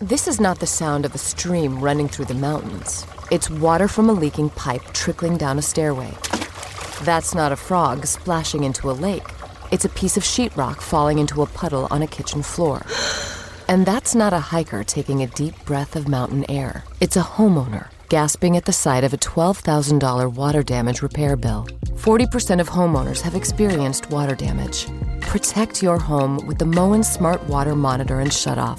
This is not the sound of a stream running through the mountains. It's water from a leaking pipe trickling down a stairway. That's not a frog splashing into a lake. It's a piece of sheetrock falling into a puddle on a kitchen floor. And that's not a hiker taking a deep breath of mountain air. It's a homeowner gasping at the sight of a $12,000 water damage repair bill. 40% of homeowners have experienced water damage. Protect your home with the Moen Smart Water Monitor and Shutoff.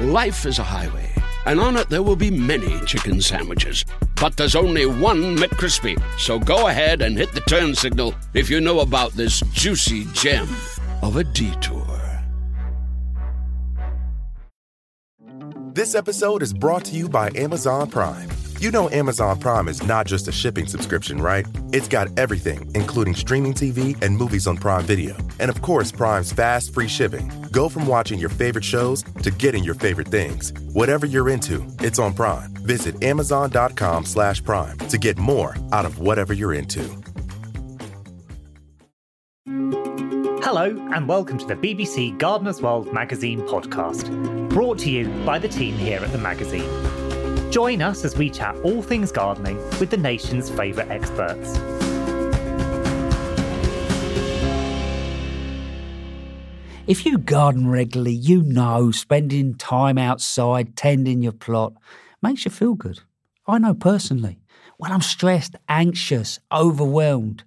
Life is a highway, and on it there will be many chicken sandwiches. But there's only one McCrispy. So go ahead and hit the turn signal if you know about this juicy gem of a detour. This episode is brought to you by Amazon Prime. You know Amazon Prime is not just a shipping subscription, right? It's got everything, including streaming TV and movies on Prime Video. And of course, Prime's fast, free shipping. Go from watching your favorite shows to getting your favorite things. Whatever you're into, it's on Prime. Visit amazon.com slash prime to get more out of whatever you're into. Hello, and welcome to the BBC Gardener's World magazine podcast, brought to you by the team here at the magazine. Join us as we chat all things gardening with the nation's favourite experts. If you garden regularly, you know spending time outside tending your plot makes you feel good. I know personally. When I'm stressed, anxious, overwhelmed,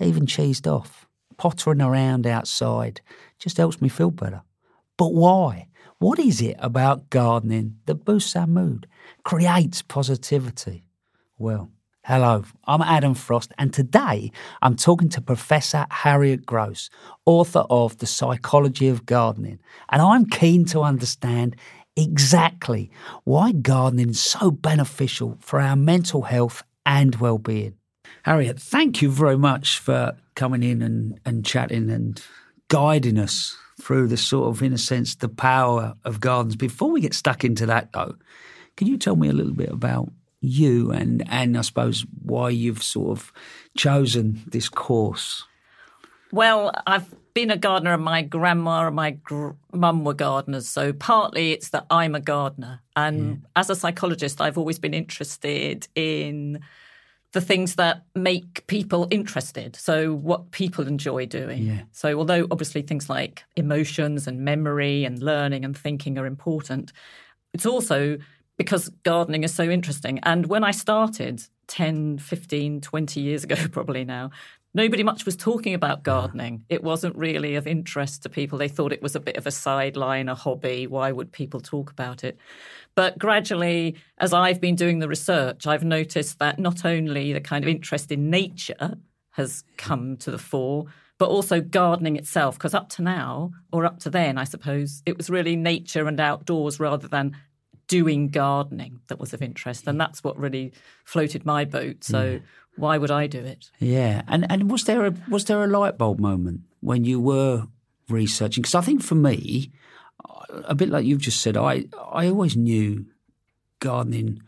even cheesed off, pottering around outside just helps me feel better. But why? What is it about gardening that boosts our mood, creates positivity? Well, hello, I'm Adam Frost, and today I'm talking to Professor Harriet Gross, author of The Psychology of Gardening, and I'm keen to understand exactly why gardening is so beneficial for our mental health and well-being. Harriet, thank you very much for coming in and, and chatting and guiding us through the sort of, in a sense, the power of gardens. Before we get stuck into that, though, can you tell me a little bit about you and, and I suppose why you've sort of chosen this course? Well, I've been a gardener, and my grandma and my gr- mum were gardeners. So partly it's that I'm a gardener. And yeah. as a psychologist, I've always been interested in the things that make people interested. So, what people enjoy doing. Yeah. So, although obviously things like emotions and memory and learning and thinking are important, it's also because gardening is so interesting. And when I started 10, 15, 20 years ago, probably now, nobody much was talking about gardening. It wasn't really of interest to people. They thought it was a bit of a sideline, a hobby. Why would people talk about it? But gradually, as I've been doing the research, I've noticed that not only the kind of interest in nature has come to the fore, but also gardening itself. Because up to now, or up to then, I suppose, it was really nature and outdoors rather than doing gardening that was of interest. And that's what really floated my boat. So yeah. why would I do it? Yeah. And and was there a was there a light bulb moment when you were researching? Because I think for me, a bit like you've just said, I I always knew gardening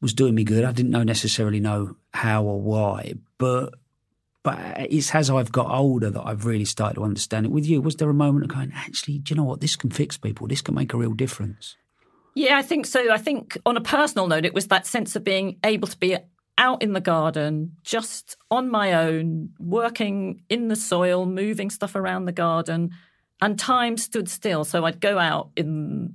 was doing me good. I didn't know necessarily know how or why, but but it's as I've got older that I've really started to understand it. With you, was there a moment of going, actually, do you know what? This can fix people. This can make a real difference. Yeah, I think so. I think on a personal note, it was that sense of being able to be out in the garden, just on my own, working in the soil, moving stuff around the garden, and time stood still. So I'd go out in,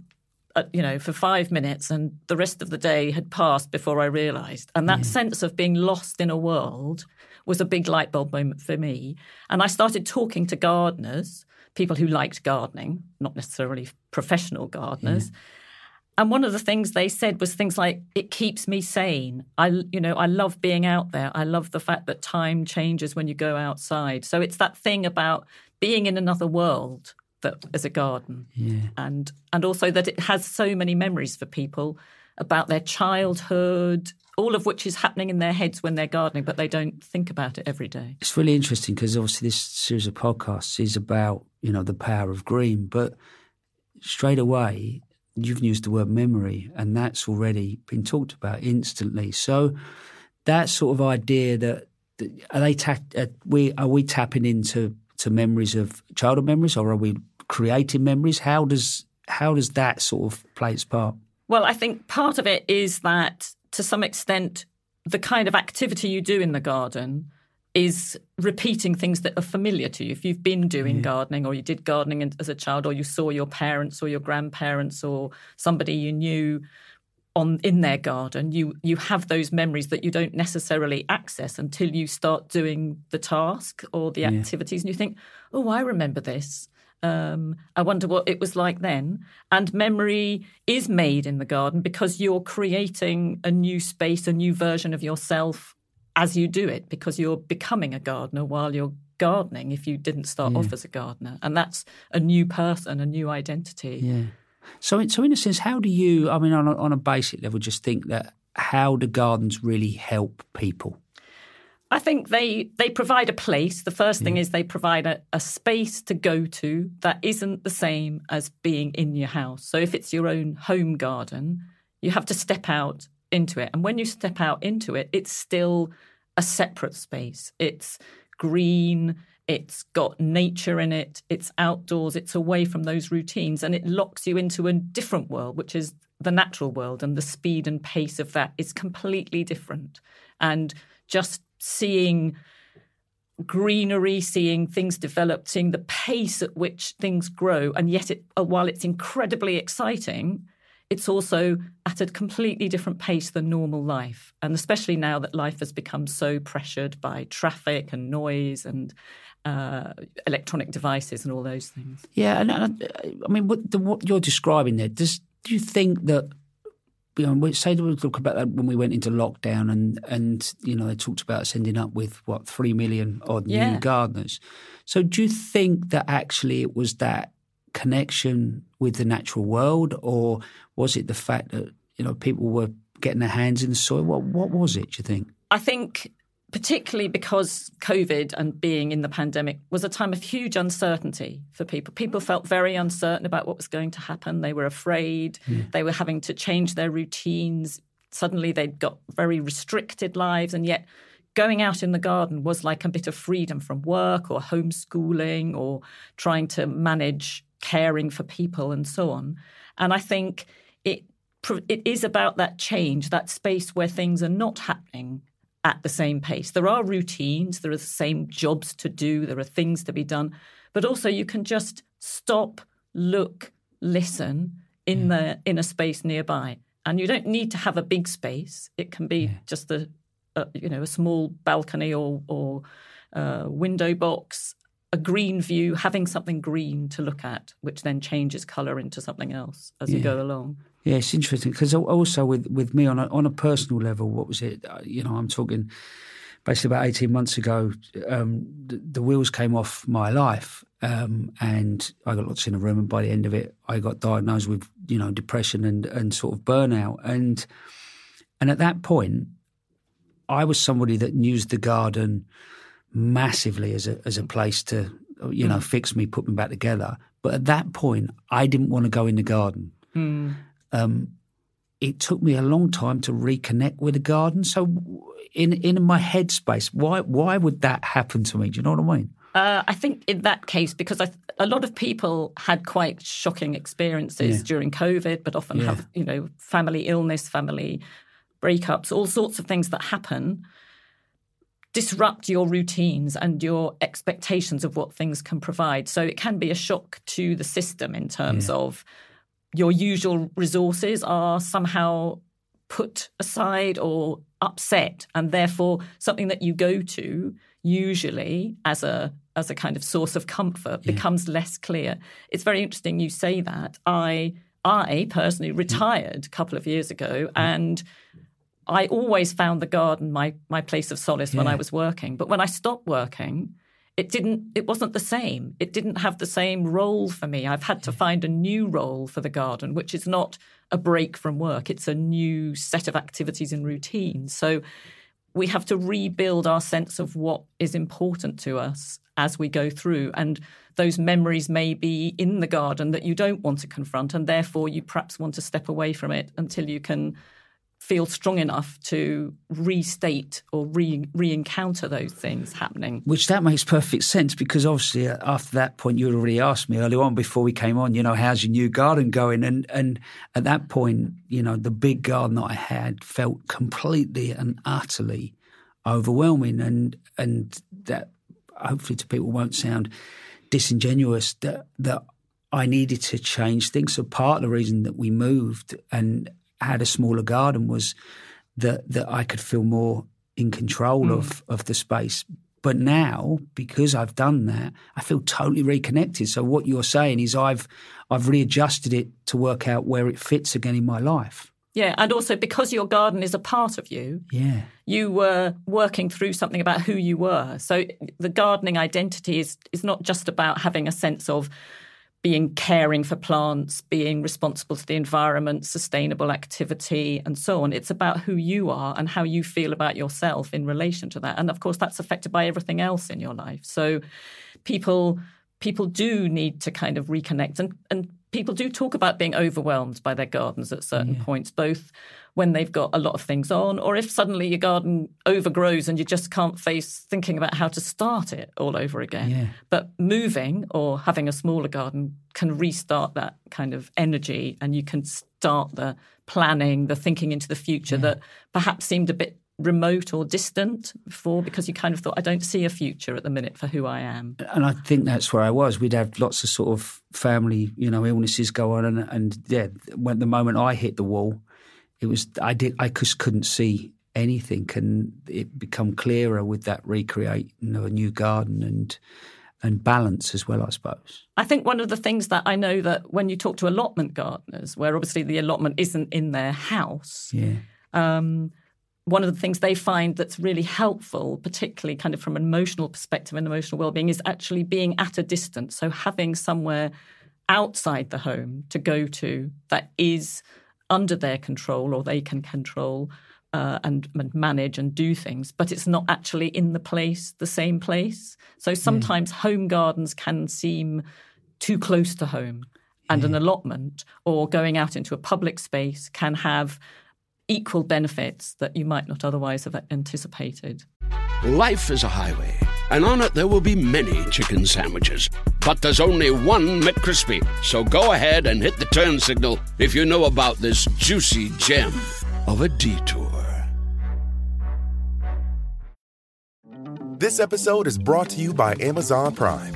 uh, you know, for five minutes, and the rest of the day had passed before I realised. And that yeah. sense of being lost in a world was a big light bulb moment for me. And I started talking to gardeners, people who liked gardening, not necessarily professional gardeners. Yeah. And one of the things they said was things like, "It keeps me sane. I, you know, I love being out there. I love the fact that time changes when you go outside. So it's that thing about being in another world that as a garden. Yeah. And and also that it has so many memories for people about their childhood, all of which is happening in their heads when they're gardening, but they don't think about it every day. It's really interesting because obviously this series of podcasts is about you know the power of green, but straight away you've used the word memory, and that's already been talked about instantly. So that sort of idea that, that are they ta- are we are we tapping into to memories of childhood memories, or are we creating memories? How does how does that sort of play its part? Well, I think part of it is that to some extent, the kind of activity you do in the garden is repeating things that are familiar to you. If you've been doing Yeah. gardening or you did gardening as a child or you saw your parents or your grandparents or somebody you knew on in their garden, you you have those memories that you don't necessarily access until you start doing the task or the Yeah. activities and you think, "Oh, I remember this." Um, I wonder what it was like then. And memory is made in the garden because you're creating a new space, a new version of yourself as you do it, because you're becoming a gardener while you're gardening if you didn't start off as a gardener. And that's a new person, a new identity. Yeah. So, in- so in a sense, how do you? I mean, on a, on a basic level, just think that how do gardens really help people? I think they they provide a place. The first thing is they provide a, a space to go to that isn't the same as being in your house. So if it's your own home garden, you have to step out into it. And when you step out into it, it's still a separate space. It's green, it's got nature in it, it's outdoors, it's away from those routines, and it locks you into a different world, which is the natural world. And the speed and pace of that is completely different. And just seeing greenery, seeing things develop, seeing the pace at which things grow, and yet, it, while it's incredibly exciting, it's also at a completely different pace than normal life. And especially now that life has become so pressured by traffic and noise and uh, electronic devices and all those things. Yeah, and, and I mean, what, the, what you're describing there, does do you think that? You know, we say we talk about that when we went into lockdown, and and you know they talked about us ending up with what three million odd Yeah. new gardeners. So, do you think that actually it was that connection with the natural world, or was it the fact that you know people were getting their hands in the soil? What what was it? Do you think? I think, particularly because COVID and being in the pandemic was a time of huge uncertainty for people. People felt very uncertain about what was going to happen. They were afraid. Hmm. They were having to change their routines. Suddenly, they'd got very restricted lives, and yet going out in the garden was like a bit of freedom from work or homeschooling or trying to manage caring for people and so on. And I think it it is about that change, that space where things are not happening at the same pace. There are routines, there are the same jobs to do, there are things to be done, but also you can just stop, look, listen in the in a space nearby. And you don't need to have a big space. It can be just a, a you know a small balcony or or uh, window box, a green view, having something green to look at, which then changes colour into something else as you go along. Yeah, it's interesting because also with, with me on a, on a personal level, what was it? Uh, You know, I'm talking basically about 18 months ago, um, the, the wheels came off my life um, and I got lots in a room. And by the end of it, I got diagnosed with, you know, depression and, and sort of burnout. And, and at that point, I was somebody that used the garden massively as a, as a place to, you know, fix me, put me back together. But at that point, I didn't want to go in the garden um, it took me a long time to reconnect with the garden. So, in in my headspace, why why would that happen to me? Do you know what I mean? Uh, I think in that case, because I, a lot of people had quite shocking experiences Yeah. during COVID, but often Yeah. have you know family illness, family breakups, all sorts of things that happen disrupt your routines and your expectations of what things can provide. So it can be a shock to the system in terms of your usual resources are somehow put aside or upset and therefore something that you go to usually as a as a kind of source of comfort becomes less clear. It's very interesting you say that. I i personally retired a couple of years ago mm. and I always found the garden my my place of solace when I was working. But when I stopped working, it didn't it wasn't the same. It didn't have the same role for me. I've had to find a new role for the garden which is not a break from work. It's a new set of activities and routines. So we have to rebuild our sense of what is important to us as we go through. And those memories may be in the garden that you don't want to confront and therefore you perhaps want to step away from it until you can feel strong enough to restate or re encounter those things happening. Which that makes perfect sense because obviously uh, after that point you already asked me earlier on before we came on, you know, how's your new garden going? And and at that point, you know, the big garden that I had felt completely and utterly overwhelming and and that hopefully to people won't sound disingenuous that that I needed to change things. So part of the reason that we moved and had a smaller garden was that that I could feel more in control mm. of of the space. But now, because I've done that, I feel totally reconnected. So what you're saying is I've I've readjusted it to work out where it fits again in my life. Yeah, and also because your garden is a part of you. Yeah. You were working through something about who you were. So the gardening identity is is not just about having a sense of being caring for plants, being responsible to the environment, sustainable activity, and so on. It's about who you are and how you feel about yourself in relation to that. And of course, that's affected by everything else in your life. So people people do need to kind of reconnect and, and people do talk about being overwhelmed by their gardens at certain yeah. points, both when they've got a lot of things on, or if suddenly your garden overgrows and you just can't face thinking about how to start it all over again. Yeah. But moving or having a smaller garden can restart that kind of energy and you can start the planning, the thinking into the future yeah. that perhaps seemed a bit remote or distant before because you kind of thought I don't see a future at the minute for who I am. And I think that's where I was. We'd have lots of sort of family, you know, illnesses go on, and, and yeah, when the moment I hit the wall, it was I did I just couldn't see anything, and it become clearer with that recreate you know, a new garden and and balance as well, I suppose. I think one of the things that I know that when you talk to allotment gardeners, where obviously the allotment isn't in their house, yeah. Um, one of the things they find that's really helpful, particularly kind of from an emotional perspective and emotional well-being, is actually being at a distance. So having somewhere outside the home to go to that is under their control or they can control uh, and, and, manage and do things, but it's not actually in the place, the same place. So sometimes home gardens can seem too close to home, and an allotment or going out into a public space can have equal benefits that you might not otherwise have anticipated. Life is a highway, and on it there will be many chicken sandwiches. But there's only one McCrispy. So go ahead and hit the turn signal if you know about this juicy gem of a detour. This episode is brought to you by Amazon Prime.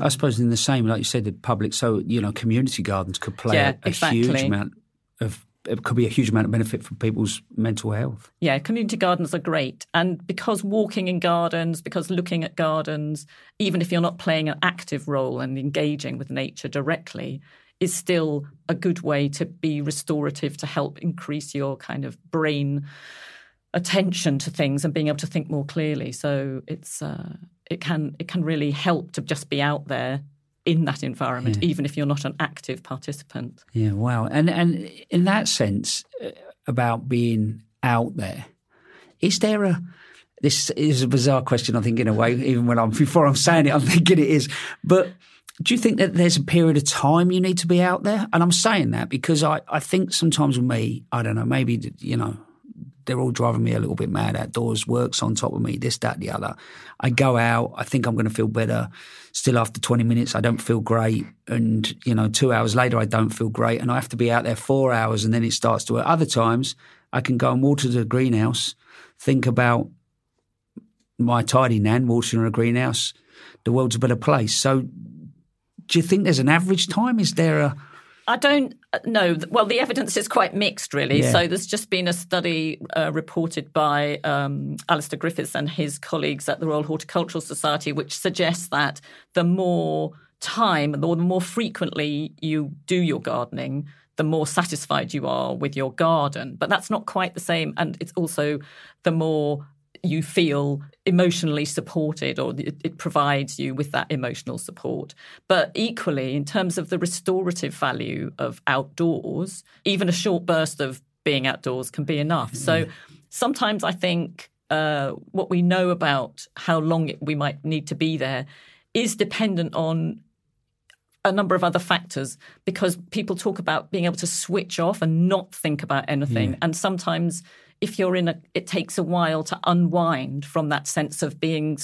I suppose in the same, like you said, the public. So you know, community gardens could play yeah, a, a exactly. huge amount of. It could be a huge amount of benefit for people's mental health. Yeah, community gardens are great, and because walking in gardens, because looking at gardens, even if you're not playing an active role and engaging with nature directly, is still a good way to be restorative to help increase your kind of brain attention to things and being able to think more clearly. So it's uh, it can it can really help to just be out there in that environment, yeah. even if you're not an active participant. Yeah, wow. And and in that sense, uh, about being out there, is there a this is a bizarre question, I think, in a way, even when I'm before I'm saying it, I'm thinking it is. But do you think that there's a period of time you need to be out there? And I'm saying that because I, I think sometimes with me, I don't know, maybe, you know, they're all driving me a little bit mad outdoors. Work's on top of me. This, that, the other. I go out. I think I'm going to feel better. Still, after 20 minutes, I don't feel great, and you know, two hours later, I don't feel great, and I have to be out there four hours, and then it starts to. Work. Other times, I can go and water the greenhouse, think about my tidy nan watering a greenhouse. The world's a better place. So, do you think there's an average time? Is there a I don't know. Well, the evidence is quite mixed, really. Yeah. So there's just been a study uh, reported by um, Alistair Griffiths and his colleagues at the Royal Horticultural Society, which suggests that the more time or the more frequently you do your gardening, the more satisfied you are with your garden. But that's not quite the same. And it's also the more you feel emotionally supported or it, provides you with that emotional support. But equally, in terms of the restorative value of outdoors, even a short burst of being outdoors can be enough. So sometimes I think uh, what we know about how long it, we might need to be there is dependent on a number of other factors because people talk about being able to switch off and not think about anything. Yeah. And sometimes if you're in a, it takes a while to unwind from that sense of being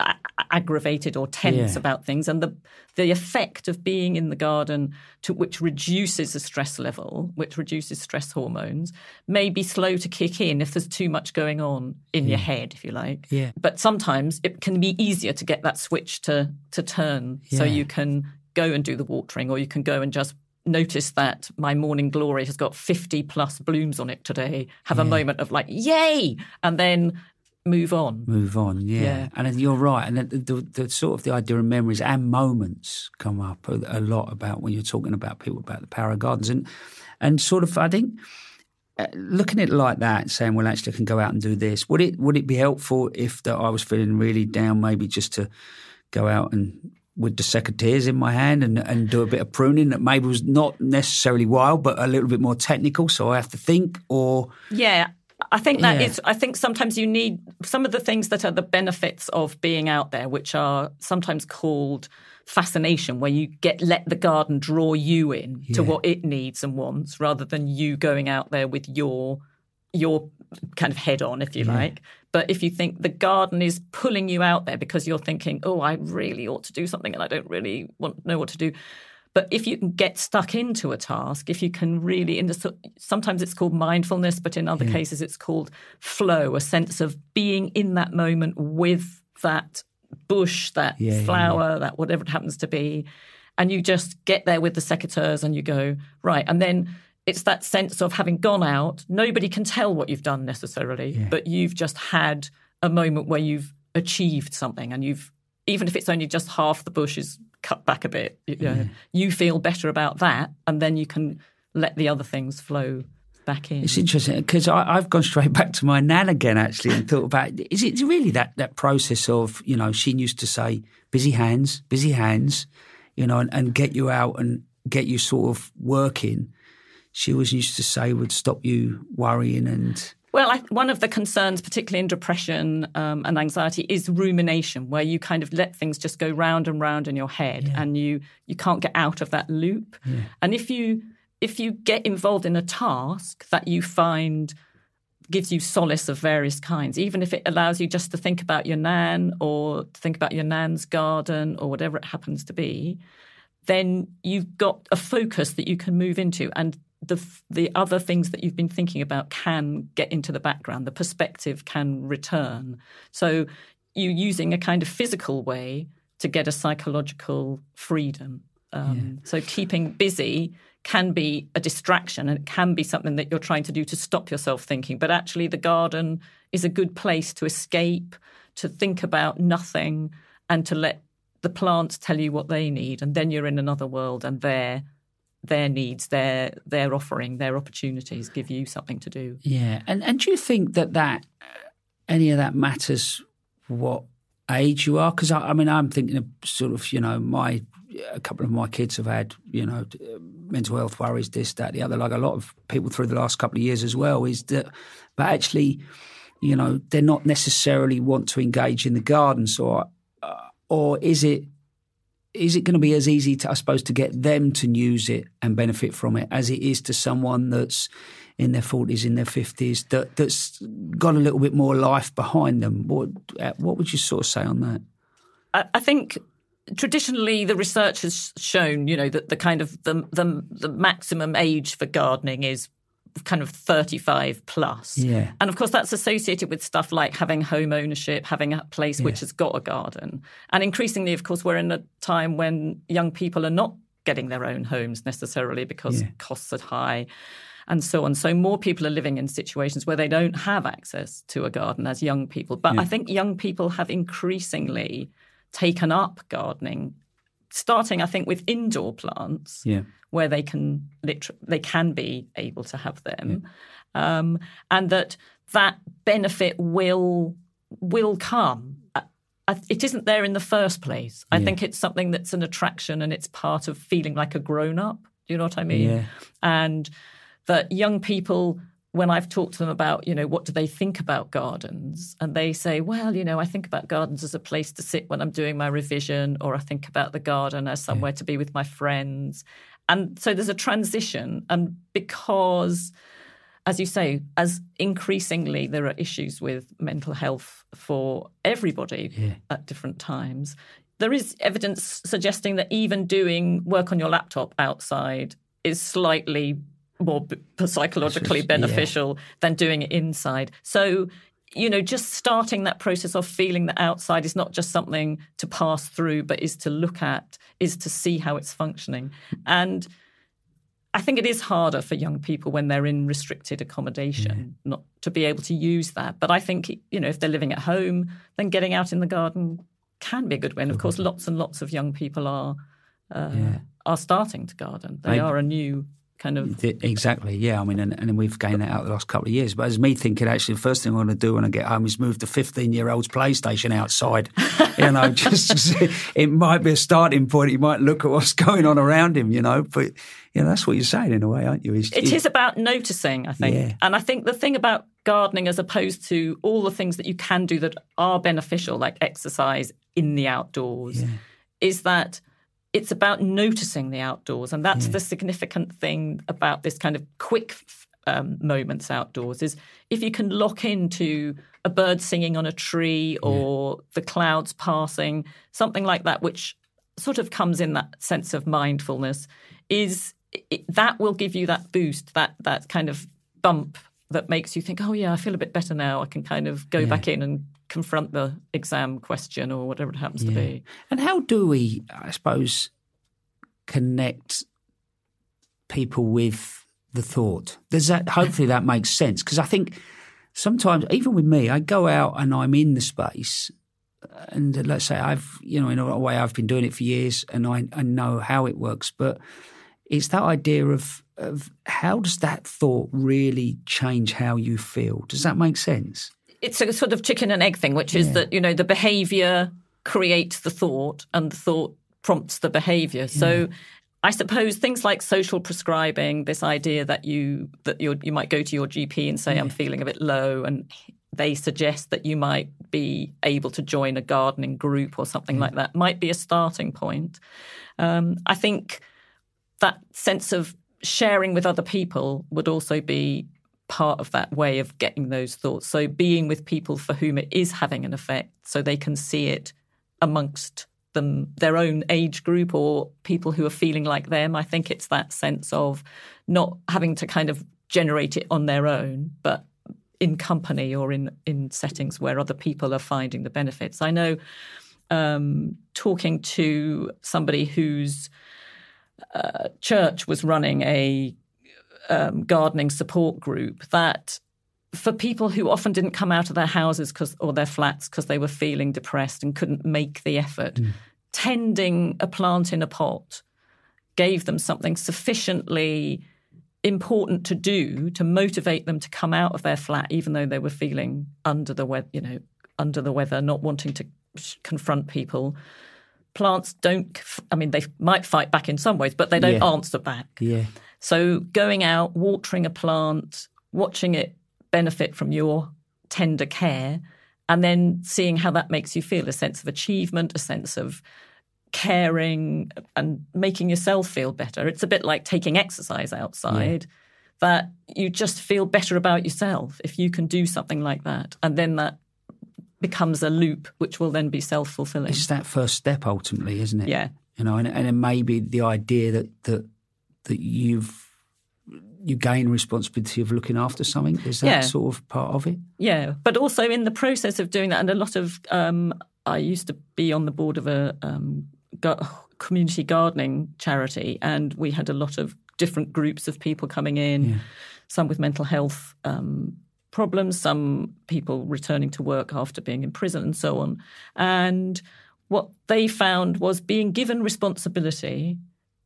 a- aggravated or tense Yeah. about things, and the the effect of being in the garden, to which reduces the stress level, which reduces stress hormones, may be slow to kick in if there's too much going on in your head, if you like. Yeah. But sometimes it can be easier to get that switch to to turn, so you can go and do the watering, or you can go and just notice that my morning glory has got 50 plus blooms on it today have a moment of like yay and then move on move on? Yeah, Yeah. and then you're right. And the, the, the sort of the idea of memories and moments come up a, a lot about when you're talking about people about the power of gardens and and sort of I think. uh, Looking at it like that, saying, "Well, actually, I can go out and do this." Would it would it be helpful if that I was feeling really down, maybe just to go out and with the secateurs in my hand and, and do a bit of pruning that maybe was not necessarily wild, but a little bit more technical. So I have to think, or Yeah, I think that Yeah. is. I think sometimes you need some of the things that are the benefits of being out there, which are sometimes called fascination, where you get let the garden draw you in to what it needs and wants, rather than you going out there with your your kind of head on, if you like. But if you think the garden is pulling you out there because you're thinking, oh, I really ought to do something and I don't really want know what to do. But if you can get stuck into a task, if you can really, in the, sometimes it's called mindfulness, but in other hmm. cases it's called flow, a sense of being in that moment with that bush, that Yeah, yeah, flower, that whatever it happens to be. And you just get there with the secateurs and you go, right. And then it's that sense of having gone out, nobody can tell what you've done necessarily, but you've just had a moment where you've achieved something and you've, even if it's only just half the bush is cut back a bit, you, know, you feel better about that. And then you can let the other things flow back in. It's interesting because I've gone straight back to my nan again actually and thought about is it really that that process of you know she used to say busy hands, busy hands, you know, and, and get you out and get you sort of working. She always used to say would stop you worrying and Well, I, one of the concerns, particularly in depression um, and anxiety, is rumination, where you kind of let things just go round and round in your head, and you you can't get out of that loop. And if you if you get involved in a task that you find gives you solace of various kinds, even if it allows you just to think about your nan or to think about your nan's garden or whatever it happens to be, then you've got a focus that you can move into. And the the other things that you've been thinking about can get into the background the perspective can return. So you're using a kind of physical way to get a psychological freedom um, so keeping busy can be a distraction and it can be something that you're trying to do to stop yourself thinking. But actually the garden is a good place to escape to think about nothing and to let the plants tell you what they need and then you're in another world and their their needs their their offering their opportunities give you something to do yeah. And and do you think that that uh, any of that matters what age you are? Because I, I mean I'm thinking of sort of you know my a couple of my kids have had you know mental health worries this that the other like a lot of people through the last couple of years as well is that but actually you know they're not necessarily want to engage in the garden so uh, or is it is it going to be as easy to, I suppose, to get them to use it and benefit from it as it is to someone that's in their forties, in their fifties, that that's got a little bit more life behind them? What uh, what would you sort of say on that? I, I think traditionally the research has shown, you know, that the kind of the, the the maximum age for gardening is kind of 35 plus. Yeah. And of course, that's associated with stuff like having home ownership, having a place Yeah. which has got a garden. And increasingly, of course, we're in a time when young people are not getting their own homes necessarily because Yeah. costs are high and so on. So more people are living in situations where they don't have access to a garden as young people. But I think young people have increasingly taken up gardening, starting, I think, with indoor plants Yeah. where they can liter- they can be able to have them, um, and that that benefit will will come. I- It isn't there in the first place. I Yeah. think it's something that's an attraction and it's part of feeling like a grown up. Do you know what I mean? Yeah. And that young people, when I've talked to them about, you know, what do they think about gardens? And they say, well, you know, I think about gardens as a place to sit when I'm doing my revision, or I think about the garden as somewhere to be with my friends. And so there's a transition. And because, as you say, as increasingly there are issues with mental health for everybody at different times, there is evidence suggesting that even doing work on your laptop outside is slightly more psychologically yeah. beneficial than doing it inside. So, you know, just starting that process of feeling that outside is not just something to pass through, but is to look at, is to see how it's functioning. And I think it is harder for young people when they're in restricted accommodation not to be able to use that. But I think, you know, if they're living at home, then getting out in the garden can be a good win. Of course, lots and lots of young people are uh, are starting to garden. They Maybe- are a new kind of Exactly, yeah. I mean, and, and we've gained that out the last couple of years. But as me thinking, actually, the first thing I want to do when I get home is move the 15 year old's PlayStation outside. you know, just to see- it might be a starting point. He might look at what's going on around him, you know. But, you know, that's what you're saying in a way, aren't you? It's- It is about noticing, I think. Yeah. And I think the thing about gardening, as opposed to all the things that you can do that are beneficial, like exercise in the outdoors, is that it's about noticing the outdoors. And that's the significant thing about this kind of quick um, moments outdoors is if you can lock into a bird singing on a tree or the clouds passing, something like that, which sort of comes in that sense of mindfulness, is it, that will give you that boost, that that kind of bump that makes you think, oh yeah, I feel a bit better now. I can kind of go back in and confront the exam question or whatever it happens to be. And how do we, I suppose, connect people with the thought? Does that hopefully that makes sense? Because I think sometimes, even with me, I go out and I'm in the space, and let's say I've, you know, in a way I've been doing it for years, and I, I know how it works, but it's that idea of of how does that thought really change how you feel? Does that make sense? It's a sort of chicken and egg thing, which is that you know the behaviour creates the thought, and the thought prompts the behaviour. So. I suppose things like social prescribing, this idea that you that you you might go to your GP and say I'm feeling a bit low, and they suggest that you might be able to join a gardening group or something like that, might be a starting point. Um, I think that sense of sharing with other people would also be part of that way of getting those thoughts. So being with people for whom it is having an effect, so they can see it amongst them, their own age group or people who are feeling like them. I think it's that sense of not having to kind of generate it on their own, but in company or in in settings where other people are finding the benefits. I know um, talking to somebody whose uh, church was running a um, gardening support group that for people who often didn't come out of their houses 'cause, or their flats because they were feeling depressed and couldn't make the effort, tending a plant in a pot gave them something sufficiently important to do to motivate them to come out of their flat, even though they were feeling under the weather, you know, under the weather, not wanting to confront people. Plants don't. I mean, they might fight back in some ways, but they don't Yeah. answer back. Yeah. So going out, watering a plant, watching it benefit from your tender care, and then seeing how that makes you feel a sense of achievement, a sense of caring and making yourself feel better. It's a bit like taking exercise outside. That you just feel better about yourself if you can do something like that. And then that becomes a loop which will then be self fulfilling. It's that first step ultimately, isn't it? Yeah. You know, and, and maybe the idea that that that you've you gain responsibility of looking after something is that Yeah. sort of part of it. Yeah, but also in the process of doing that, and a lot of um, I used to be on the board of a um, community gardening charity, and we had a lot of different groups of people coming in, some with mental health um, problems, some people returning to work after being in prison, and so on. And what they found was being given responsibility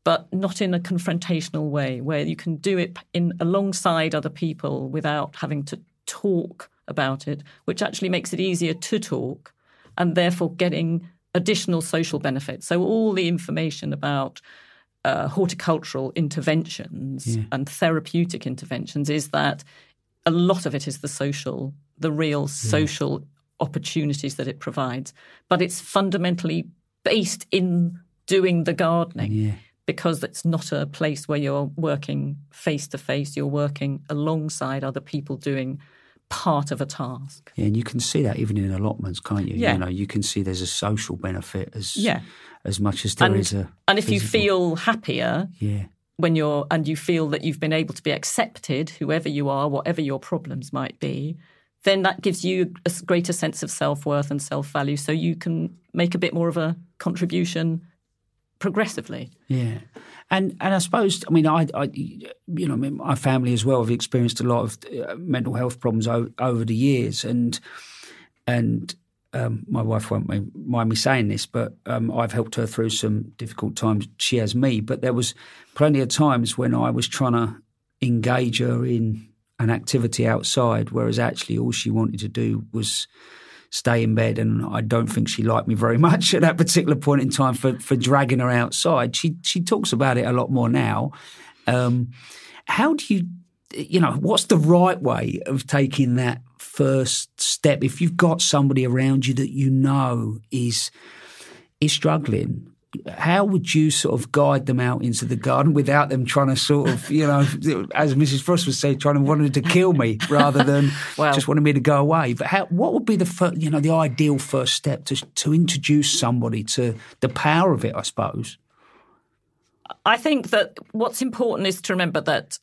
but not in a confrontational way where you can do it in alongside other people without having to talk about it which actually makes it easier to talk and therefore getting additional social benefits. So all the information about uh, horticultural interventions and therapeutic interventions is that a lot of it is the social the real social opportunities that it provides. But it's fundamentally based in doing the gardening because it's not a place where you're working face to face you're working alongside other people doing part of a task Yeah, and you can see that even in allotments, can't you? Yeah. You know, you can see there's a social benefit as Yeah. as much as there and, is a and if you feel happier yeah when you're and you feel that you've been able to be accepted whoever you are whatever your problems might be then that gives you a greater sense of self-worth and self-value so you can make a bit more of a contribution progressively. Yeah, and and I suppose I mean I, I you know I mean, my family as well have experienced a lot of uh, mental health problems o- over the years, and and um, my wife won't mind me saying this, but um, I've helped her through some difficult times. She has me, but there was plenty of times when I was trying to engage her in an activity outside, whereas actually all she wanted to do was stay in bed, and I don't think she liked me very much at that particular point in time for for dragging her outside. She she talks about it a lot more now. Um, how do you, you know, what's the right way of taking that first step if you've got somebody around you that you know is is struggling? How would you sort of guide them out into the garden without them trying to sort of, you know, as Mrs. Frost would say, trying to wanting to kill me rather than Well- just wanting me to go away? But how, what would be the first, you know, the ideal first step to to introduce somebody to the power of it? I suppose. I think that what's important is to remember that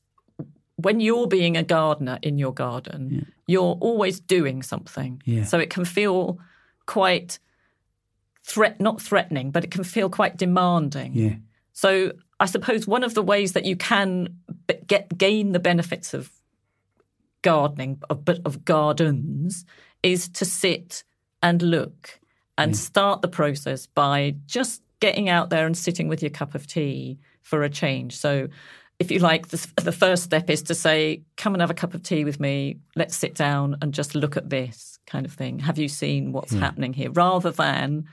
when you're being a gardener in your garden, you're always doing something. Yeah. So it can feel quite threat not threatening, but it can feel quite demanding. Yeah. So I suppose one of the ways that you can get gain the benefits of gardening, of, but of gardens, is to sit and look and start the process by just getting out there and sitting with your cup of tea for a change. So, if you like, the, the first step is to say, "Come and have a cup of tea with me. Let's sit down and just look at this kind of thing. Have you seen what's happening here?" Rather than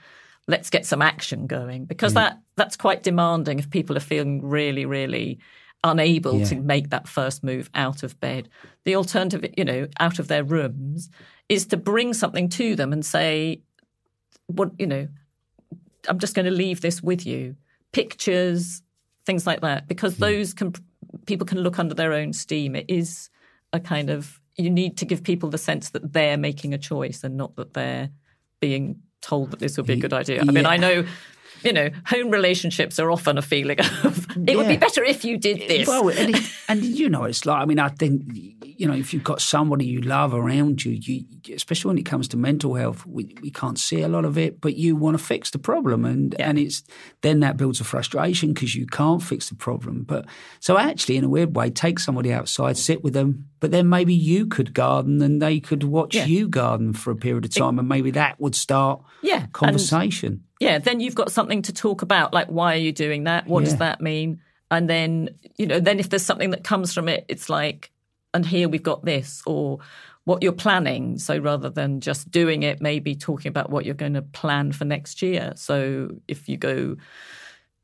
let's get some action going because mm. that that's quite demanding if people are feeling really really unable Yeah. to make that first move out of bed. The alternative you know out of their rooms is to bring something to them and say what you know i'm just going to leave this with you. Pictures things like that because those can people can look under their own steam. It is a kind of you need to give people the sense that they're making a choice and not that they're being told that this would be a good idea. I mean, Yeah. I know, you know, home relationships are often a feeling of it would be better if you did this. Well, and, it, and you know, it's like I mean, I think you know, if you've got somebody you love around you, you especially when it comes to mental health, we, we can't see a lot of it, but you want to fix the problem, and and it's then that builds a frustration because you can't fix the problem. But so actually, in a weird way, take somebody outside, sit with them, but then maybe you could garden and they could watch Yeah. you garden for a period of time, and maybe that would start Yeah, and- conversation. yeah, then you've got something to talk about, like why are you doing that? What Yeah. does that mean? And then, you know, then if there's something that comes from it, it's like, and here we've got this, or what you're planning. So rather than just doing it, maybe talking about what you're going to plan for next year. So if you go,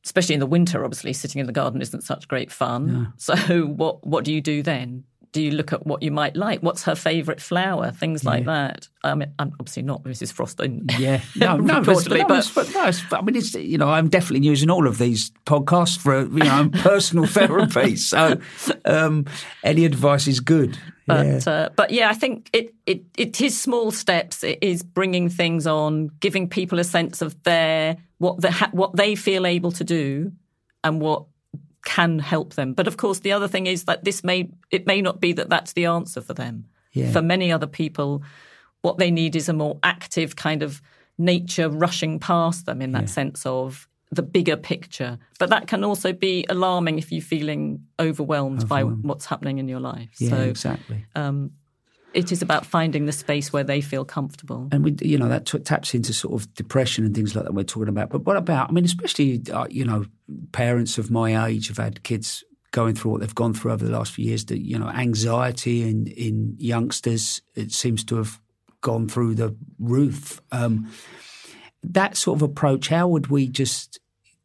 especially in the winter, obviously sitting in the garden isn't such great fun. So what what do you do then? Do you look at what you might like? What's her favourite flower? Things like that. Um, I'm obviously not Mrs. Frost. Yeah, no, no, but, reportedly, no, but- but, no, it's- I mean, it's you know, I'm definitely using all of these podcasts for you know personal therapy. So, um, any advice is good. But yeah. uh, but yeah, I think it, it it is small steps. It is bringing things on, giving people a sense of their what the ha- what they feel able to do, and what can help them. But of course, the other thing is that this may it may not be that that's the answer for them. Yeah. For many other people, what they need is a more active kind of nature rushing past them in that sense of the bigger picture. But that can also be alarming if you're feeling overwhelmed, by what's happening in your life. yeah, so exactly. um, it is about finding the space where they feel comfortable. and we, you know, that t- taps into sort of depression and things like that we're talking about. But what about? I mean, especially uh, you know, parents of my age have had kids going through what they've gone through over the last few years. That you know, anxiety in in youngsters it seems to have gone through the roof. Um, that sort of approach, how would we just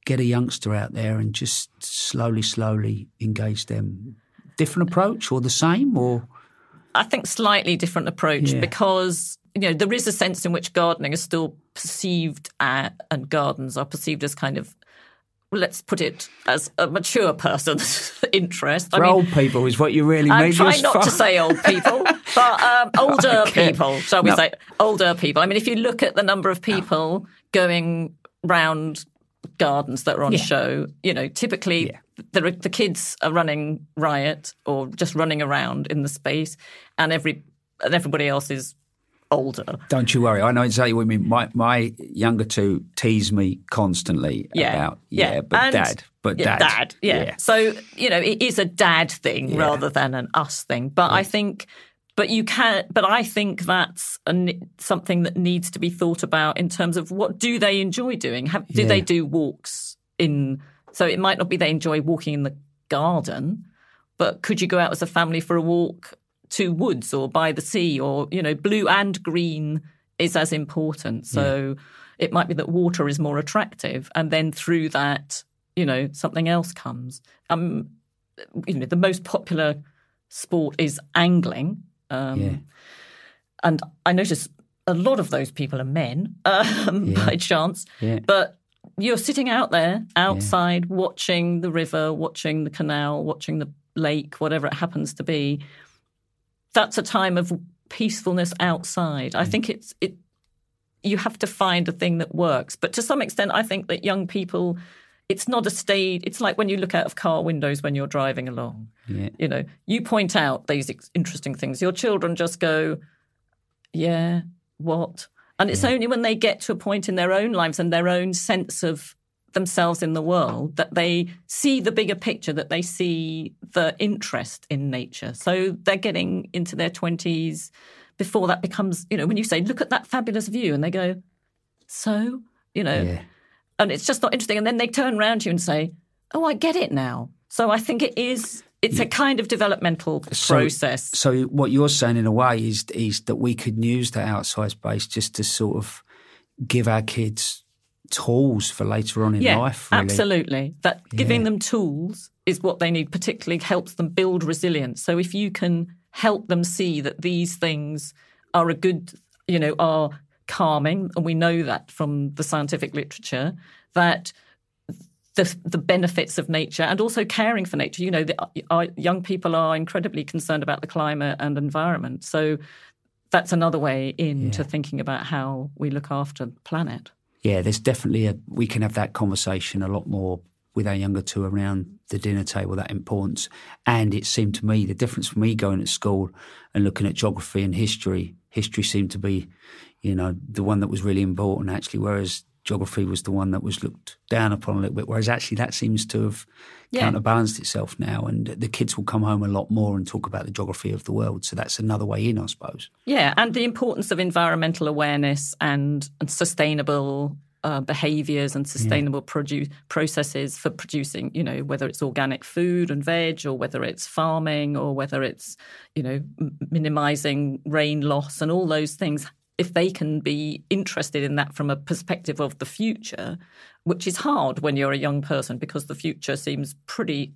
get a youngster out there and just slowly, slowly engage them? Different approach or the same or I think slightly different approach Yeah. because you know there is a sense in which gardening is still perceived at, and gardens are perceived as kind of let's put it as a mature person's interest. for old people is what you really I'm mean. trying Just not to say old people, but um, older Okay. people, shall we No. say? Older people. I mean, if you look at the number of people going round gardens that are on Yeah. show, you know, typically Yeah. The, the kids are running riot or just running around in the space, and every and everybody else is older. Don't you worry. I know exactly what you mean. My my younger two tease me constantly Yeah, about yeah, but And- dad, but yeah, dad, yeah. So you know, it is a dad thing Yeah. rather than an us thing. But I think, but you can. But I think that's a, something that needs to be thought about in terms of what do they enjoy doing? Have, do Yeah. they do walks in? So it might not be they enjoy walking in the garden, but could you go out as a family for a walk to woods or by the sea or you know, blue and green is as important. So it might be that water is more attractive, and then through that, you know, something else comes. Um, you know, the most popular sport is angling. Um, Yeah. And I notice a lot of those people are men um, by chance. Yeah. But you're sitting out there outside watching the river, watching the canal, watching the lake, whatever it happens to be. That's a time of peacefulness outside. I think it's it you have to find a thing that works. But to some extent I think that young people it's not a stage it's like when you look out of car windows when you're driving along. Yeah. You know, you point out these interesting things. Your children just go, yeah, what? And it's mm. only when they get to a point in their own lives and their own sense of themselves in the world that they see the bigger picture, that they see the interest in nature. So they're getting into their 20s before that becomes, you know, when you say, look at that fabulous view, and they go, so, you know, Yeah. and it's just not interesting. And then they turn around to you and say, oh, I get it now. So I think it is, it's a kind of developmental So- process. So what you're saying in a way is is that we could use that outside space just to sort of give our kids tools for later on in yeah, life. Really. absolutely. That giving them tools is what they need, particularly helps them build resilience. So if you can help them see that these things are a good, you know, are calming, and we know that from the scientific literature, that the, the benefits of nature and also caring for nature. You know, the, our young people are incredibly concerned about the climate and environment. So that's another way into thinking about how we look after the planet. yeah, there's definitely a we can have that conversation a lot more with our younger two around the dinner table, that importance. And it seemed to me the difference for me going to school and looking at geography and history, history seemed to be, you know, the one that was really important actually, whereas geography was the one that was looked down upon a little bit. Whereas actually that seems to have Yeah. counterbalanced itself now and the kids will come home a lot more and talk about the geography of the world. So that's another way in, I suppose. Yeah, and the importance of environmental awareness and, and sustainable uh, behaviours and sustainable produ- processes for producing, you know, whether it's organic food and veg or whether it's farming or whether it's, you know, m- minimising rain loss and all those things. If they can be interested in that from a perspective of the future, which is hard when you're a young person because the future seems pretty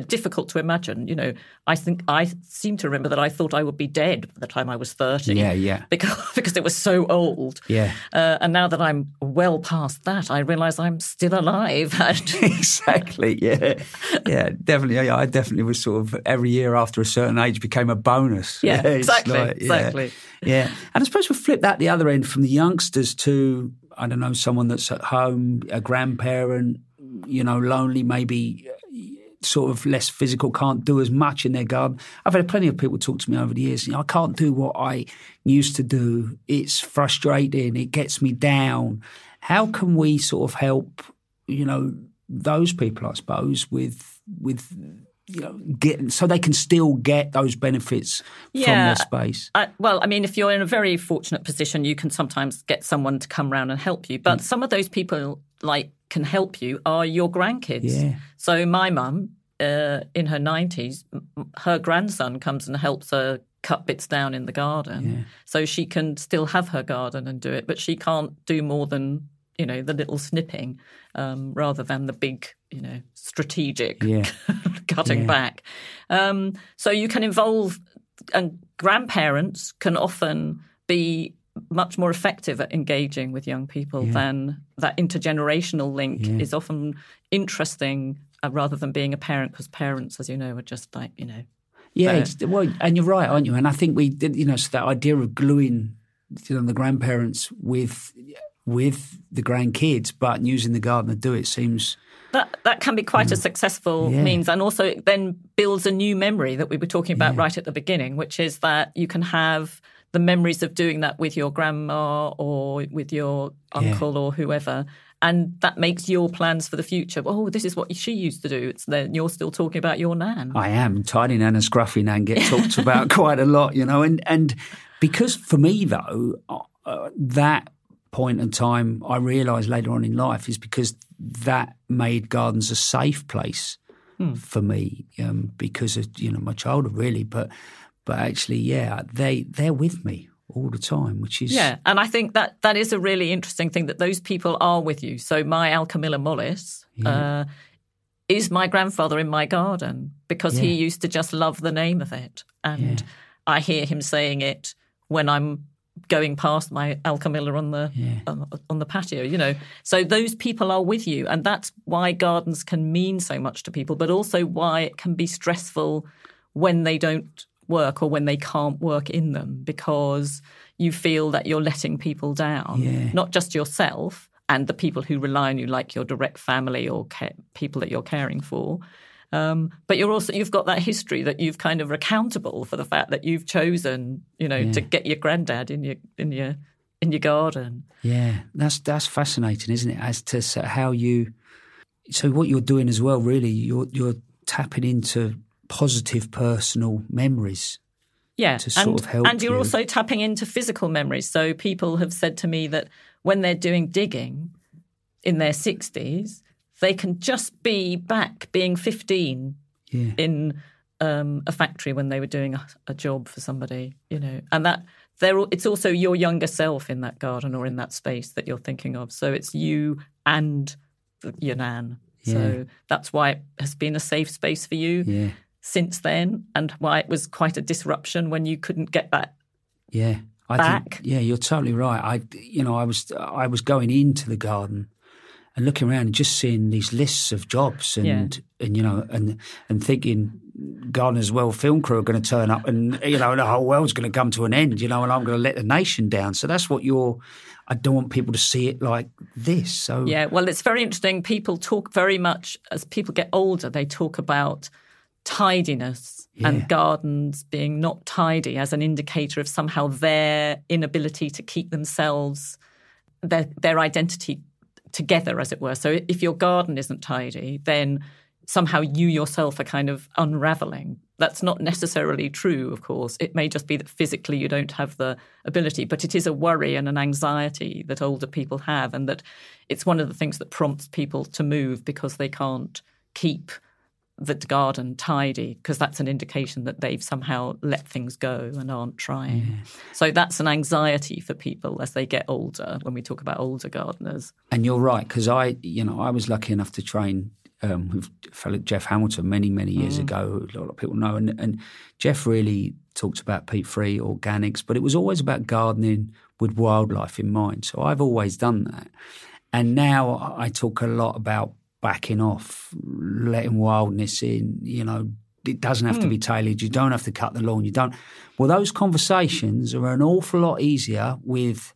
difficult to imagine. You know, I think I seem to remember that I thought I would be dead by the time I was thirty. Yeah, yeah. Because because it was so old. Yeah. Uh, and now that I'm well past that, I realise I'm still alive. exactly. Yeah. Yeah. Definitely. Yeah, I definitely was sort of every year after a certain age became a bonus. Yeah. exactly. like- yeah. exactly. Yeah. And I suppose we'll flip that the other end from the youngsters to, I don't know, someone that's at home, a grandparent, you know, lonely, maybe sort of less physical, can't do as much in their garden. I've had plenty of people talk to me over the years, you know, I can't do what I used to do. It's frustrating. It gets me down. How can we sort of help, you know, those people, I suppose, with, with, you know, get so they can still get those benefits from Yeah. their space. I, well, I mean, if you're in a very fortunate position, you can sometimes get someone to come round and help you. Mm. But some of those people, like, can help you are your grandkids. Yeah. So my mum, uh, in her nineties, her grandson comes and helps her cut bits down in the garden, so she can still have her garden and do it. But she can't do more than you know the little snipping, um, rather than the big, you know, strategic Yeah. cutting Yeah. back. Um, so you can involve, and grandparents can often be much more effective at engaging with young people than that intergenerational link is often interesting uh, rather than being a parent because parents, as you know, are just like, you know, Yeah, well, and you're right, aren't you? And I think we did, you know, so that idea of gluing, you know, the grandparents with with the grandkids, but using the garden to do it seems that that can be quite a successful Mm. Yeah. means and also it then builds a new memory that we were talking about right at the beginning which is that you can have the memories of doing that with your grandma or with your uncle or whoever and that makes your plans for the future. Oh this is what she used to do. It's then you're still talking about your nan. I am. Tiny nan and scruffy nan get talked about quite a lot, you know, and and because for me though, uh, that point in time I realised later on in life is because that made gardens a safe place for me um, because of you know my childhood really, but but actually yeah they they're with me all the time, which is Yeah, and I think that that is a really interesting thing that those people are with you. So my Alchemilla mollis uh, is my grandfather in my garden because he used to just love the name of it, and I hear him saying it when I'm going past my Alchemilla on the on, on the patio. You know, so those people are with you, and that's why gardens can mean so much to people, but also why it can be stressful when they don't work or when they can't work in them because you feel that you're letting people down, Yeah. not just yourself and the people who rely on you, like your direct family or ca- people that you're caring for. Um, but you're also you've got that history that you've kind of accountable for the fact that you've chosen, you know, to get your granddad in your in your in your garden. Yeah, that's that's fascinating, isn't it? As to how you, so what you're doing as well, really, you're you're tapping into positive personal memories. Yeah, to sort and, of help and you're you. also tapping into physical memories. So people have said to me that when they're doing digging in their 60s, they can just be back being 15 Yeah, in um, a factory when they were doing a, a job for somebody, you know, and that they're, it's also your younger self in that garden or in that space that you're thinking of. So it's you and your nan. Yeah. So that's why it has been a safe space for you yeah, since then, and why it was quite a disruption when you couldn't get that. yeah. I Back. think yeah, you're totally right. I you know I was I was going into the garden and looking around and just seeing these lists of jobs and Yeah. and you know and and thinking Gardeners' World film crew are going to turn up and you know the whole world's going to come to an end. You know, and I'm going to let the nation down. So that's what you're. I don't want people to see it like this. So Yeah, well, it's very interesting. People talk very much as people get older. They talk about tidiness Yeah. and gardens being not tidy as an indicator of somehow their inability to keep themselves their their identity together, as it were. So if your garden isn't tidy, then somehow you yourself are kind of unraveling. That's not necessarily true, of course. It may just be that physically you don't have the ability, but it is a worry and an anxiety that older people have, and that it's one of the things that prompts people to move because they can't keep the garden tidy because that's an indication that they've somehow let things go and aren't trying. So that's an anxiety for people as they get older when we talk about older gardeners. And you're right because I, you know, I was lucky enough to train um, with fellow Geoff Hamilton many many years ago. A lot of people know, and, and Geoff really talked about peat free organics, but it was always about gardening with wildlife in mind. So I've always done that, and now I talk a lot about backing off, letting wildness in. You know, it doesn't have to hmm. be tailored. You don't have to cut the lawn. You don't. Well, those conversations are an awful lot easier with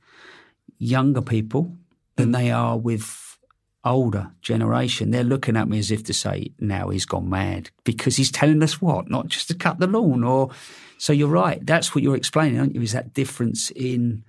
younger people than hmm. they are with older generation. They're looking at me as if to say, now he's gone mad because he's telling us what? Not just to cut the lawn or so you're right. That's what you're explaining, aren't you? Is that difference in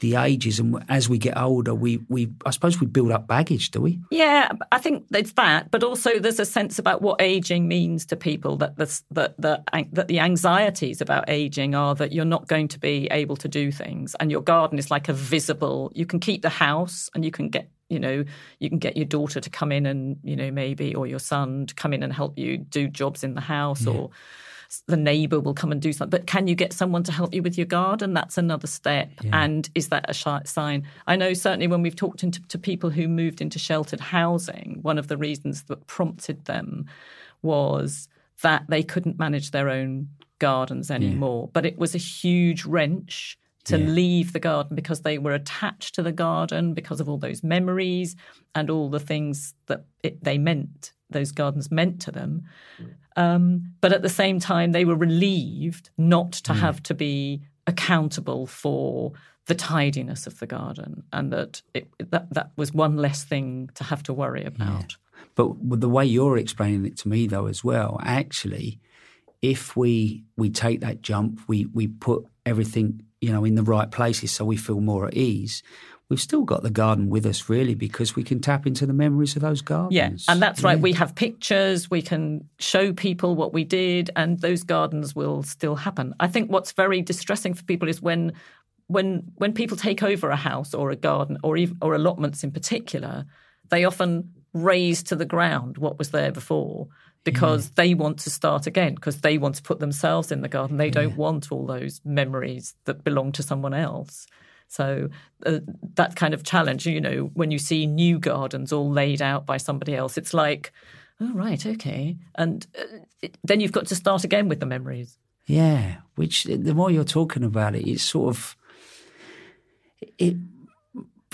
the ages and as we get older we we I suppose we build up baggage, do we? Yeah, I think it's that, but also there's a sense about what aging means to people that the that the that the anxieties about aging are that you're not going to be able to do things, and your garden is like a visible. You can keep the house, and you can get you know you can get your daughter to come in and you know maybe or your son to come in and help you do jobs in the house or the neighbor will come and do something. But can you get someone to help you with your garden? That's another step. And is that a sh- sign? I know certainly when we've talked into, to people who moved into sheltered housing, one of the reasons that prompted them was that they couldn't manage their own gardens anymore. But it was a huge wrench to Yeah. leave the garden because they were attached to the garden because of all those memories and all the things that it, they meant, those gardens meant to them. Um, but at the same time, they were relieved not to have to be accountable for the tidiness of the garden, and that it, that that was one less thing to have to worry about. But with the way you're explaining it to me, though, as well, actually, if we we take that jump, we we put everything you know in the right places, so we feel more at ease. We've still got the garden with us, really, because we can tap into the memories of those gardens. Yeah, and that's right. Yeah. We have pictures. We can show people what we did, and those gardens will still happen. I think what's very distressing for people is when, when, when people take over a house or a garden or even, or allotments in particular, they often raze to the ground what was there before because mm. they want to start again because they want to put themselves in the garden. They don't want all those memories that belong to someone else. So uh, that kind of challenge, you know, when you see new gardens all laid out by somebody else, it's like, oh right, okay, and uh, it, then you've got to start again with the memories. Yeah, which the more you're talking about it, it's sort of it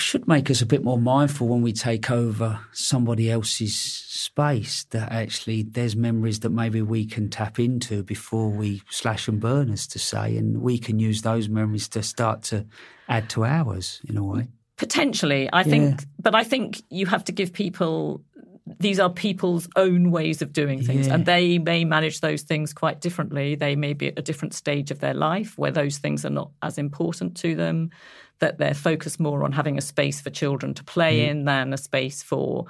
should make us a bit more mindful when we take over somebody else's space. That actually there's memories that maybe we can tap into before we slash and burn, as to say, and we can use those memories to start to add to ours in a way. Potentially, I think, but I think you have to give people. These are people's own ways of doing things, Yeah. and they may manage those things quite differently. They may be at a different stage of their life where those things are not as important to them, that they're focused more on having a space for children to play mm-hmm. in than a space for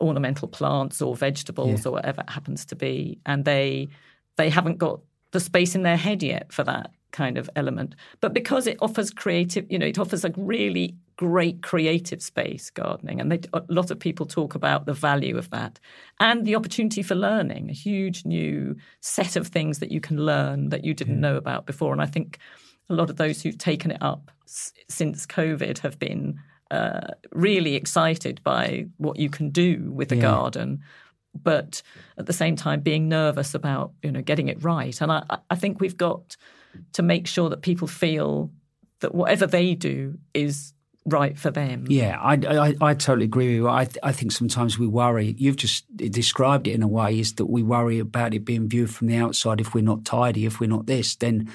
ornamental plants or vegetables Yeah. or whatever it happens to be. And they they haven't got the space in their head yet for that kind of element. But because it offers creative, you know, it offers a really great creative space, gardening. And they, a lot of people talk about the value of that and the opportunity for learning, a huge new set of things that you can learn that you didn't know about before. And I think a lot of those who've taken it up s- since COVID have been uh, really excited by what you can do with the Yeah. garden but at the same time being nervous about you know getting it right. And I, I think we've got to make sure that people feel that whatever they do is right for them. Yeah, I, I, I totally agree with you. I, I think sometimes we worry. You've just described it in a way is that we worry about it being viewed from the outside. If we're not tidy, if we're not this, then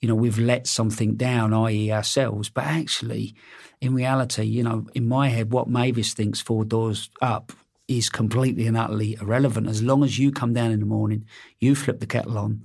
you know we've let something down, i.e., ourselves. But actually, in reality, you know, in my head, what Mavis thinks four doors up is completely and utterly irrelevant. As long as you come down in the morning, you flip the kettle on,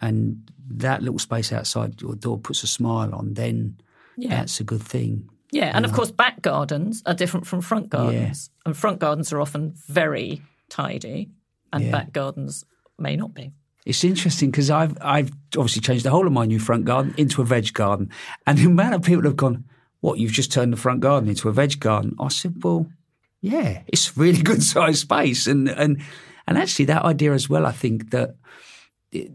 and that little space outside your door puts a smile on, then Yeah. that's a good thing. Yeah, and of course, back gardens are different from front gardens, and front gardens are often very tidy, and Yeah. back gardens may not be. It's interesting because I've I've obviously changed the whole of my new front garden into a veg garden, and the amount of people have gone, "What? You've just turned the front garden into a veg garden?" I said, "Well, yeah, it's a really good sized space, and and and actually that idea as well. I think that it,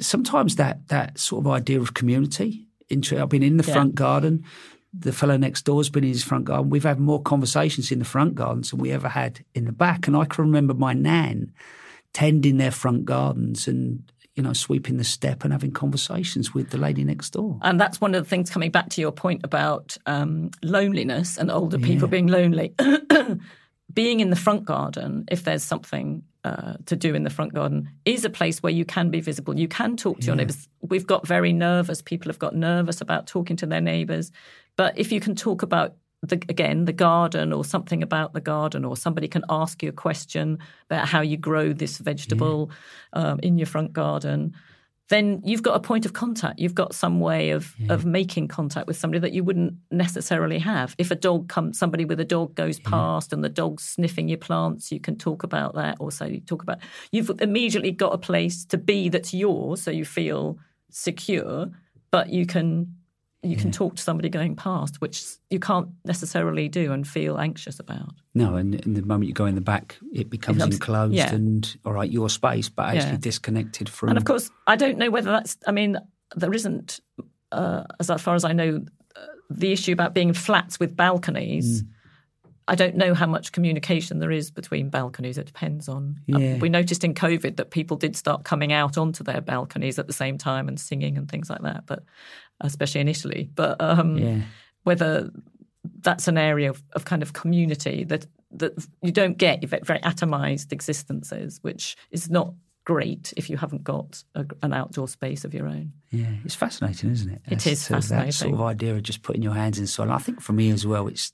sometimes that that sort of idea of community. Into, I've been in the Yeah. front garden. The fellow next door's been in his front garden. We've had more conversations in the front gardens than we ever had in the back. And I can remember my nan tending their front gardens and you know, sweeping the step and having conversations with the lady next door. And that's one of the things coming back to your point about um, loneliness and older people being lonely. being in the front garden, if there's something uh, to do in the front garden, is a place where you can be visible. You can talk to yeah. your neighbours. We've got very nervous. People have got nervous about talking to their neighbours. But if you can talk about the, again the garden or something about the garden or somebody can ask you a question about how you grow this vegetable yeah. um, in your front garden then you've got a point of contact you've got some way of yeah. of making contact with somebody that you wouldn't necessarily have if a dog comes somebody with a dog goes yeah. past and the dog's sniffing your plants you can talk about that also you talk about you've immediately got a place to be that's yours so you feel secure but you can you can talk to somebody going past, which you can't necessarily do and feel anxious about. No, and, and the moment you go in the back, it becomes, it becomes enclosed yeah. and all right, your space, but actually yeah. disconnected from. And of course, I don't know whether that's. I mean, there isn't, uh, as far as I know, uh, the issue about being flats with balconies. Mm. I don't know how much communication there is between balconies. It depends on. Uh, yeah. we noticed in COVID that people did start coming out onto their balconies at the same time and singing and things like that. But especially in Italy. But um, yeah. whether that's an area of, of, kind of community that that you don't get very atomized existences, which is not great if you haven't got a, an outdoor space of your own. Yeah, it's fascinating, isn't it? It is fascinating. That sort of idea of just putting your hands in soil. I think for me as well, it's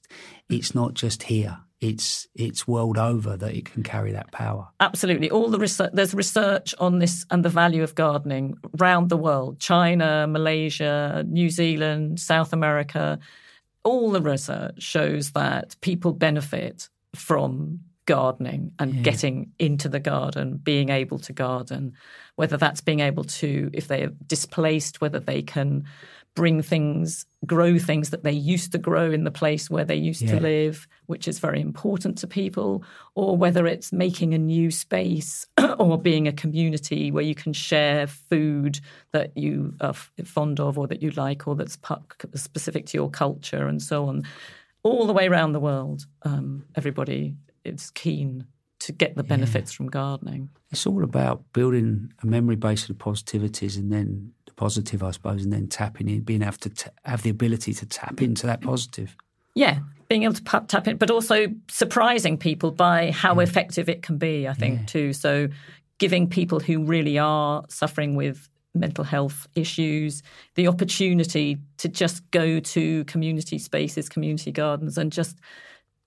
it's not just here it's it's world over that it can carry that power. Absolutely, all the research there's research on this and the value of gardening around the world: China, Malaysia, New Zealand, South America. All the research shows that people benefit from gardening and yeah. getting into the garden, being able to garden, whether that's being able to, if they're displaced, whether they can bring things, grow things that they used to grow in the place where they used yeah. to live, which is very important to people, or whether it's making a new space or being a community where you can share food that you are fond of or that you like or that's specific to your culture and so on. All the way around the world, um, everybody is keen to get the benefits yeah. from gardening. It's all about building a memory base of the positivities and then the positive, I suppose, and then tapping in, being able to t- have the ability to tap into that positive. Yeah, being able to tap in, but also surprising people by how yeah. effective it can be, I think, yeah. too. So giving people who really are suffering with mental health issues the opportunity to just go to community spaces, community gardens, and just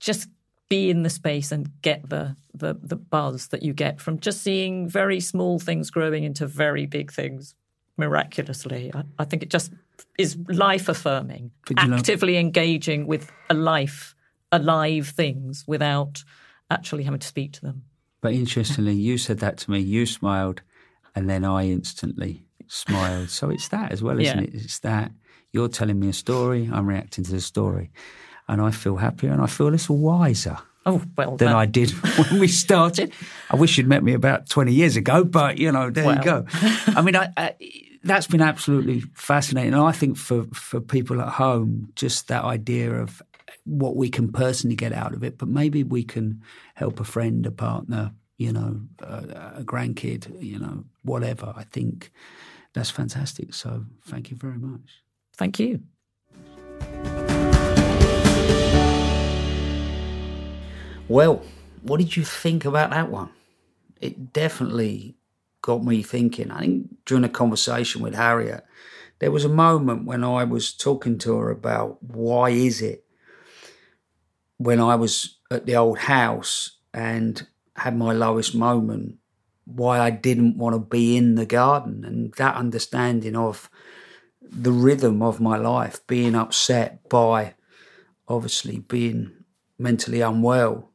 just be in the space and get the, the the buzz that you get from just seeing very small things growing into very big things miraculously. I, I think it just is life affirming, actively engaging with a life, alive things without actually having to speak to them. But interestingly, you said that to me, you smiled, and then I instantly smiled. So it's that as well, isn't yeah. it? It's that you're telling me a story, I'm reacting to the story, and I feel happier and I feel a little wiser. Oh, well, than I did when we started. I wish you'd met me about 20 years ago, but you know, there well. you go. I mean, I, I, that's been absolutely fascinating. And I think for, for people at home, just that idea of what we can personally get out of it, but maybe we can help a friend, a partner, you know, a, a grandkid, you know, whatever. I think that's fantastic. So thank you very much. Thank you. Well, what did you think about that one? It definitely got me thinking. I think during a conversation with Harriet, there was a moment when I was talking to her about why is it when I was at the old house and had my lowest moment, why I didn't want to be in the garden and that understanding of the rhythm of my life, being upset by obviously being mentally unwell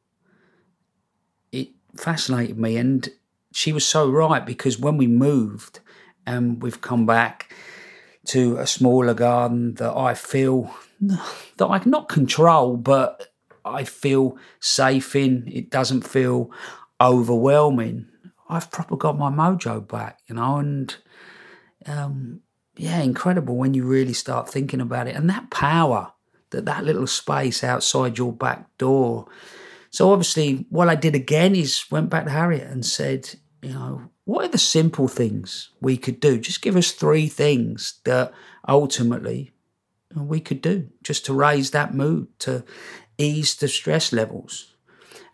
it fascinated me. And she was so right because when we moved and we've come back to a smaller garden that I feel that I cannot control, but I feel safe in. It doesn't feel overwhelming. I've proper got my mojo back, you know, and um, yeah, incredible when you really start thinking about it. And that power that that little space outside your back door. So obviously, what I did again is went back to Harriet and said, you know, what are the simple things we could do? Just give us three things that ultimately we could do just to raise that mood, to ease the stress levels.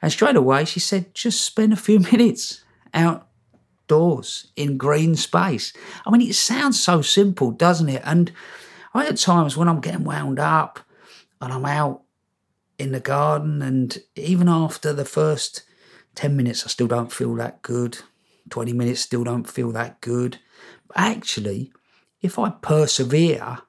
And straight away, she said, just spend a few minutes outdoors in green space. I mean, it sounds so simple, doesn't it? And I had times when I'm getting wound up and I'm out in the garden, and even after the first 10 minutes, I still don't feel that good. 20 minutes still don't feel that good. But actually, if I persevere,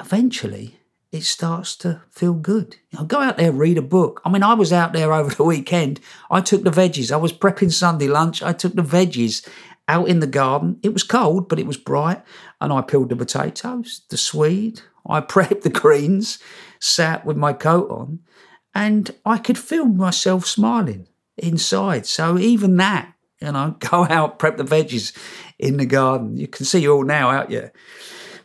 eventually it starts to feel good. You know, go out there, read a book. I mean, I was out there over the weekend. I took the veggies. I was prepping Sunday lunch. I took the veggies out in the garden. It was cold, but it was bright. And I peeled the potatoes, the swede. I prepped the greens, sat with my coat on, and I could feel myself smiling inside. So even that, you know, go out, prep the veggies in the garden. You can see you all now out here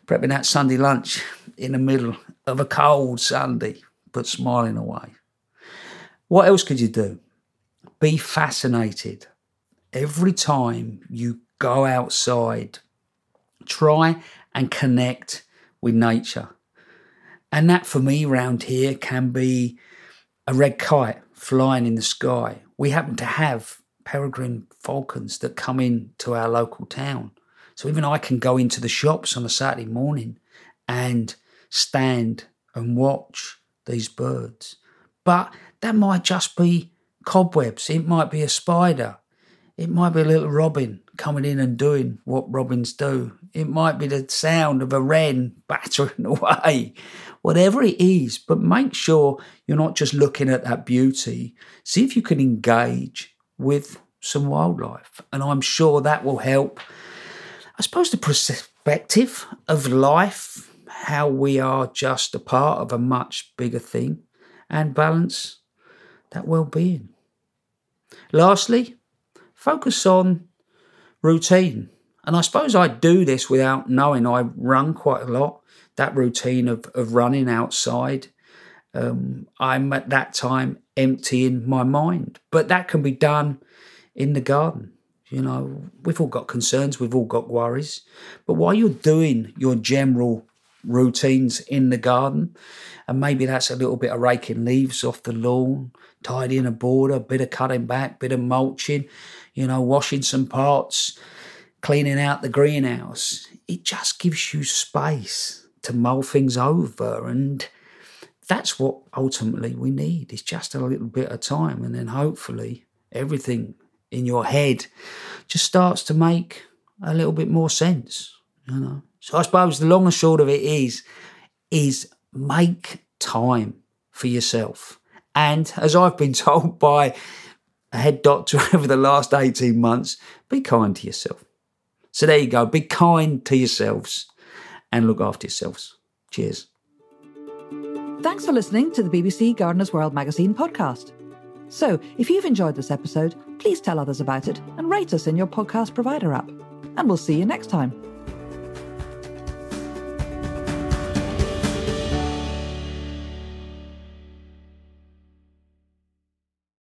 prepping that Sunday lunch in the middle of a cold Sunday, but smiling away. What else could you do? Be fascinated. Every time you go outside, try and connect with nature. And that for me round here can be a red kite flying in the sky. We happen to have peregrine falcons that come in to our local town. So even I can go into the shops on a Saturday morning and stand and watch these birds. But that might just be cobwebs, it might be a spider, it might be a little robin coming in and doing what robins do. It might be the sound of a wren battering away, whatever it is. But make sure you're not just looking at that beauty. See if you can engage with some wildlife. And I'm sure that will help. I suppose the perspective of life, how we are just a part of a much bigger thing, and balance that well being. Lastly, focus on routine. And I suppose I do this without knowing. I run quite a lot, that routine of, of running outside. Um, I'm at that time emptying my mind, but that can be done in the garden. You know, we've all got concerns, we've all got worries. But while you're doing your general routines in the garden, and maybe that's a little bit of raking leaves off the lawn, tidying a border, a bit of cutting back, bit of mulching, you know, washing some pots, cleaning out the greenhouse. It just gives you space to mull things over. And that's what ultimately we need is just a little bit of time. And then hopefully everything in your head just starts to make a little bit more sense, you know. So I suppose the long and short of it is, is make time for yourself. And as I've been told by a head doctor over the last 18 months, be kind to yourself. So there you go. Be kind to yourselves and look after yourselves. Cheers. Thanks for listening to the BBC Gardener's World magazine podcast. So, if you've enjoyed this episode, please tell others about it and rate us in your podcast provider app. And we'll see you next time.